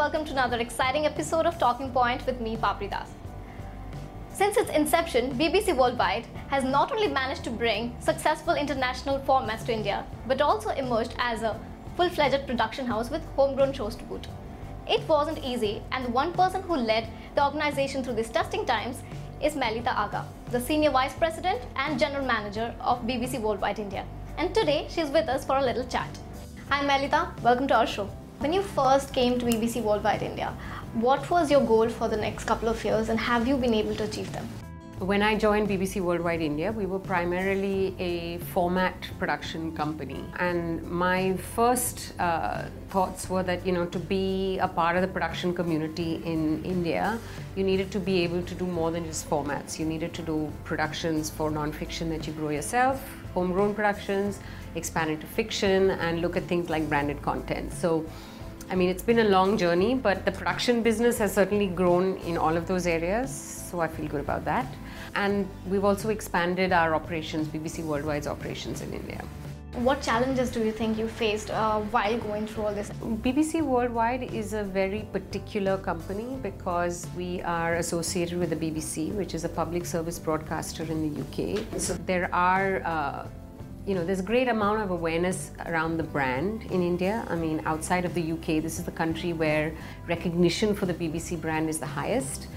Welcome to another exciting episode of Talking Point with me, Papri Das. Since its inception, BBC Worldwide has not only managed to bring successful international formats to India, but also emerged as a full-fledged production house with homegrown shows to boot. It wasn't easy, and the one person who led the organization through these testing times is Myleeta Aga, the Senior Vice President and General Manager of BBC Worldwide India. And today, she's with us for a little chat. Hi Myleeta, welcome to our show. When you first came to BBC Worldwide India, what was your goal for the next couple of years and have you been able to achieve them? When I joined BBC Worldwide India, we were primarily a format production company. And my first uh, thoughts were that, you know, to be a part of the production community in India, you needed to be able to do more than just formats. You needed to do productions for non-fiction that you grow yourself, homegrown productions, expand into fiction, and look at things like branded content. So I mean, it's been a long journey, but the production business has certainly grown in all of those areas, so I feel good about that. And we've also expanded our operations, BBC Worldwide's operations in India. What challenges do you think you faced uh, while going through all this? BBC Worldwide is a very particular company because we are associated with the BBC, which is a public service broadcaster in the UK. So there are uh, you know, there's a great amount of awareness around the brand in India. I mean, outside of the UK, this is the country where recognition for the BBC brand is the highest.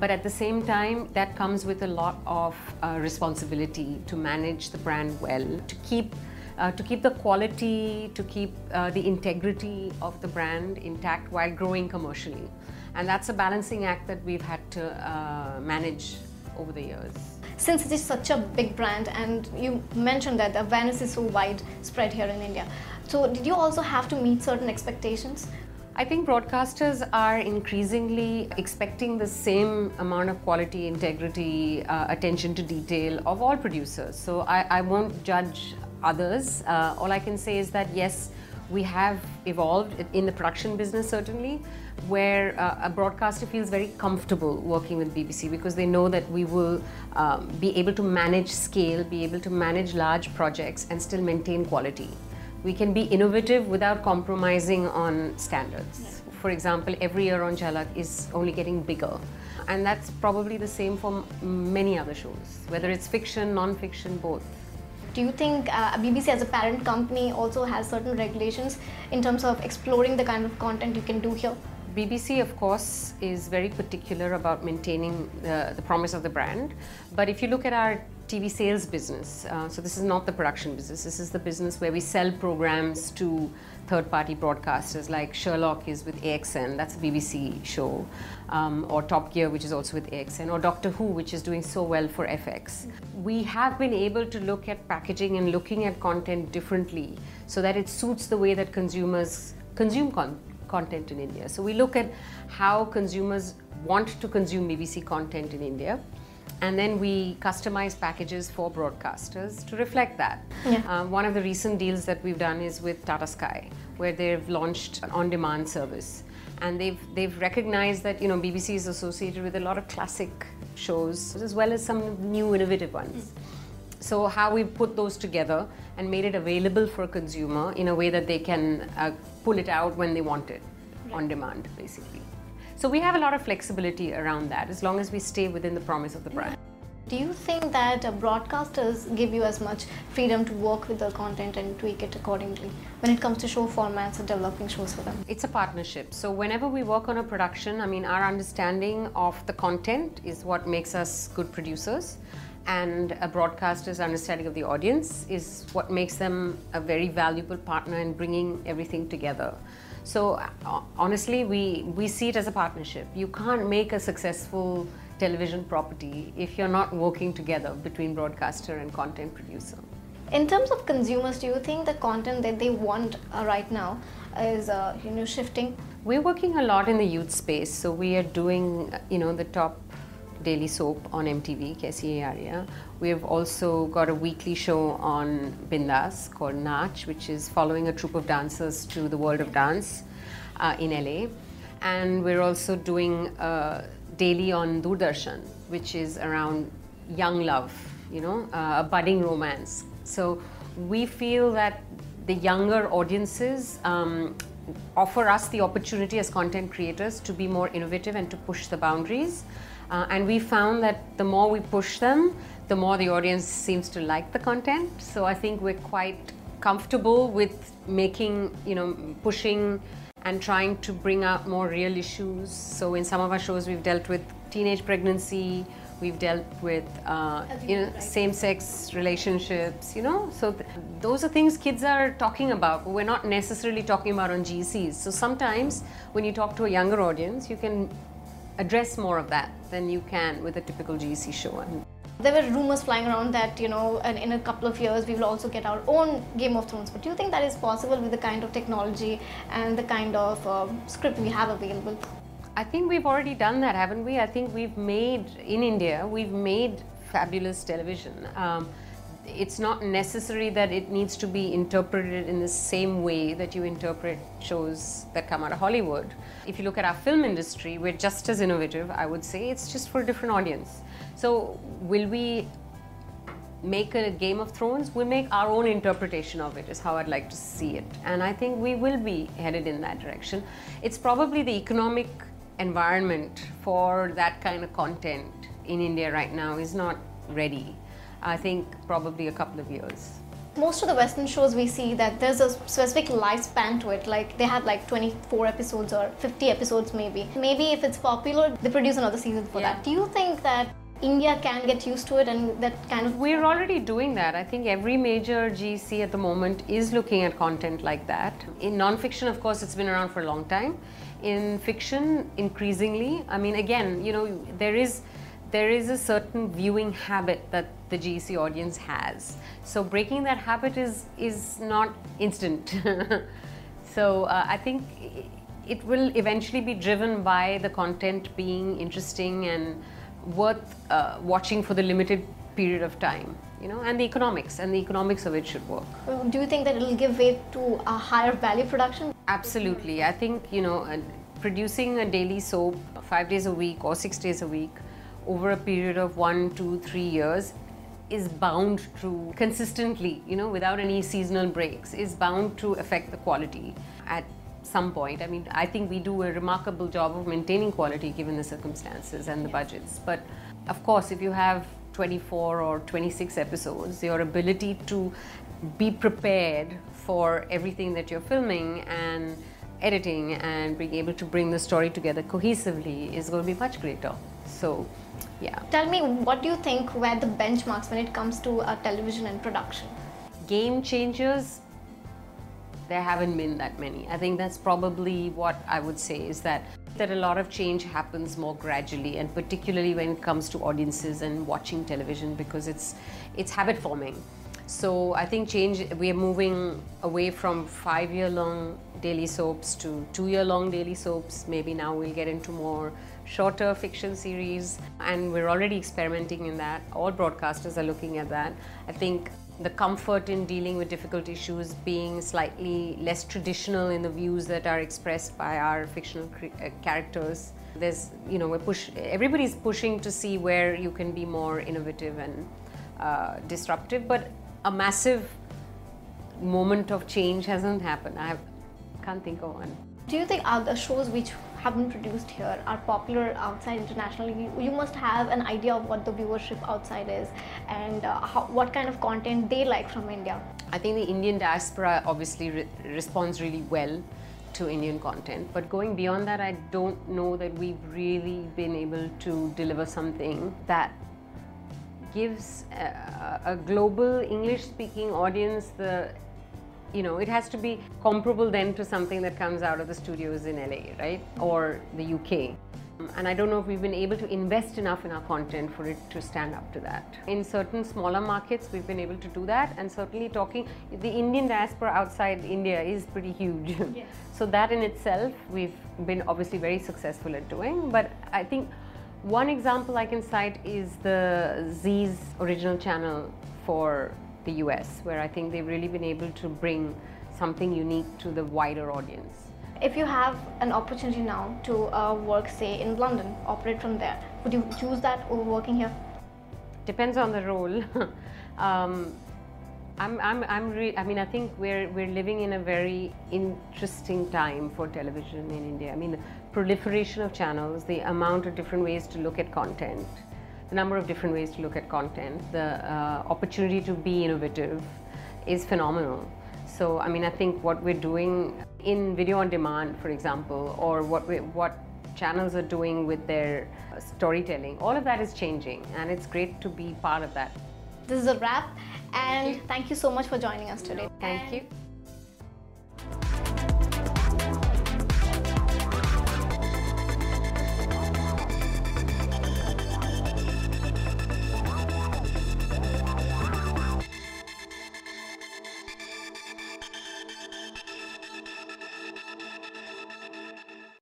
But at the same time, that comes with a lot of uh, responsibility to manage the brand well, to keep uh, to keep the quality, to keep uh, the integrity of the brand intact while growing commercially. And that's a balancing act that we've had to uh, manage over the years. Since it is such a big brand, and you mentioned that the awareness is so widespread here in India, so did you also have to meet certain expectations? I think broadcasters are increasingly expecting the same amount of quality, integrity, uh, attention to detail of all producers. So I, I won't judge others. Uh, all I can say is that yes, we have evolved in the production business certainly, where uh, a broadcaster feels very comfortable working with BBC because they know that we will um, be able to manage scale, be able to manage large projects and still maintain quality. We can be innovative without compromising on standards. Yeah. For example, every year on Jhalak is only getting bigger. And that's probably the same for many other shows, whether it's fiction, non-fiction, both. Do you think uh, BBC as a parent company also has certain regulations in terms of exploring the kind of content you can do here? BBC, of course, is very particular about maintaining uh, the promise of the brand. But if you look at our TV sales business, uh, so this is not the production business, this is the business where we sell programs to third party broadcasters like Sherlock is with AXN, that's a BBC show, um, or Top Gear, which is also with AXN, or Doctor Who, which is doing so well for FX. We have been able to look at packaging and looking at content differently so that it suits the way that consumers consume content content in India. So we look at how consumers want to consume BBC content in India and then we customize packages for broadcasters to reflect that. Yeah. Um, one of the recent deals that we've done is with Tata Sky, where they've launched an on-demand service, and they've they've recognized that you know BBC is associated with a lot of classic shows as well as some new innovative ones. Mm. So how we put those together and made it available for a consumer in a way that they can uh, pull it out when they want it on demand, basically. So we have a lot of flexibility around that as long as we stay within the promise of the brand. Do you think that uh, broadcasters give you as much freedom to work with the content and tweak it accordingly when it comes to show formats and developing shows for them? It's a partnership. So whenever we work on a production, I mean, our understanding of the content is what makes us good producers and a broadcaster's understanding of the audience is what makes them a very valuable partner in bringing everything together. So uh, honestly, we, we see it as a partnership. You can't make a successful television property if you're not working together between broadcaster and content producer. In terms of consumers, do you think the content that they want uh, right now is uh, you know shifting? We're working a lot in the youth space, so we are doing you know the top daily soap on MTV, Kaisi Yaariyan. We've also got a weekly show on Bindass called Nach, which is following a troupe of dancers to the world of dance uh, in LA. And we're also doing uh, daily on Doordarshan, which is around young love, you know, uh, a budding romance. So we feel that the younger audiences um, offer us the opportunity as content creators to be more innovative and to push the boundaries. Uh, and we found that the more we push them, the more the audience seems to like the content. So I think we're quite comfortable with making, you know, pushing and trying to bring out more real issues. So in some of our shows, we've dealt with teenage pregnancy, we've dealt with uh, you know same-sex relationships you know so th- those are things kids are talking about but we're not necessarily talking about on gcs so sometimes when you talk to a younger audience you can address more of that than you can with a typical gc show there were rumors flying around that you know and in a couple of years we will also get our own game of thrones but do you think that is possible with the kind of technology and the kind of uh, script we have available I think we've already done that, haven't we? I think we've made, in India, we've made fabulous television. Um, it's not necessary that it needs to be interpreted in the same way that you interpret shows that come out of Hollywood. If you look at our film industry, we're just as innovative, I would say. It's just for a different audience. So, will we make a Game of Thrones? We'll make our own interpretation of it, is how I'd like to see it. And I think we will be headed in that direction. It's probably the economic environment for that kind of content in India right now is not ready. I think probably a couple of years. Most of the Western shows we see that there's a specific lifespan to it, like they have like 24 episodes or 50 episodes maybe. Maybe if it's popular, they produce another season for Yeah. that. Do you think that India can get used to it and that kind of We're already doing that. I think every major GC at the moment is looking at content like that. In non-fiction, of course, it's been around for a long time. In fiction, increasingly. I mean, again, you know, there is there is a certain viewing habit that the GC audience has. So breaking that habit is is not instant. so uh, I think it will eventually be driven by the content being interesting and worth uh, watching for the limited period of time, you know, and the economics and the economics of it should work. do you think that it'll give way to a higher value production? Absolutely. I think, you know, producing a daily soap five days a week or six days a week over a period of one, two, three years is bound to consistently, you know, without any seasonal breaks, is bound to affect the quality at some point. I mean, I think we do a remarkable job of maintaining quality given the circumstances and the budgets. But of course, if you have 24 or 26 episodes, your ability to be prepared for everything that you're filming and editing and being able to bring the story together cohesively is going to be much greater. So, yeah. Tell me, what do you think were the benchmarks when it comes to uh, television and production? Game changers, there haven't been that many. I think that's probably what I would say is that that a lot of change happens more gradually and particularly when it comes to audiences and watching television because it's it's habit forming. So I think change we are moving away from 5 year long daily soaps to 2 year long daily soaps. Maybe now we'll get into more shorter fiction series and we're already experimenting in that. All broadcasters are looking at that. I think the comfort in dealing with difficult issues being slightly less traditional in the views that are expressed by our fictional uh, characters there's you know we're push everybody's pushing to see where you can be more innovative and uh, disruptive but a massive moment of change hasn't happened i have, can't think of one Do you think other shows which have been produced here are popular outside internationally? You, must have an idea of what the viewership outside is and uh, how, what kind of content they like from India. I think the Indian diaspora obviously re- responds really well to Indian content, but going beyond that, I don't know that we've really been able to deliver something that gives a, a global English speaking audience the you know, it has to be comparable then to something that comes out of the studios in LA, right? Or the UK. And I don't know if we've been able to invest enough in our content for it to stand up to that. In certain smaller markets, we've been able to do that, and certainly talking, the Indian diaspora outside India is pretty huge. so, that in itself, we've been obviously very successful at doing. But I think one example I can cite is the Zee's original channel for the US, where I think they've really been able to bring something unique to the wider audience. If you have an opportunity now to uh, work, say, in London, operate from there, would you choose that over working here? Depends on the role. um, I'm, I'm, I'm re- I mean, I think we're, we're living in a very interesting time for television in India. I mean, the proliferation of channels, the amount of different ways to look at content, the number of different ways to look at content, the uh, opportunity to be innovative is phenomenal. So, I mean, I think what we're doing in video on demand, for example, or what we, what channels are doing with their storytelling, all of that is changing, and it's great to be part of that. This is a wrap, and thank you, thank you so much for joining us today. Thank you.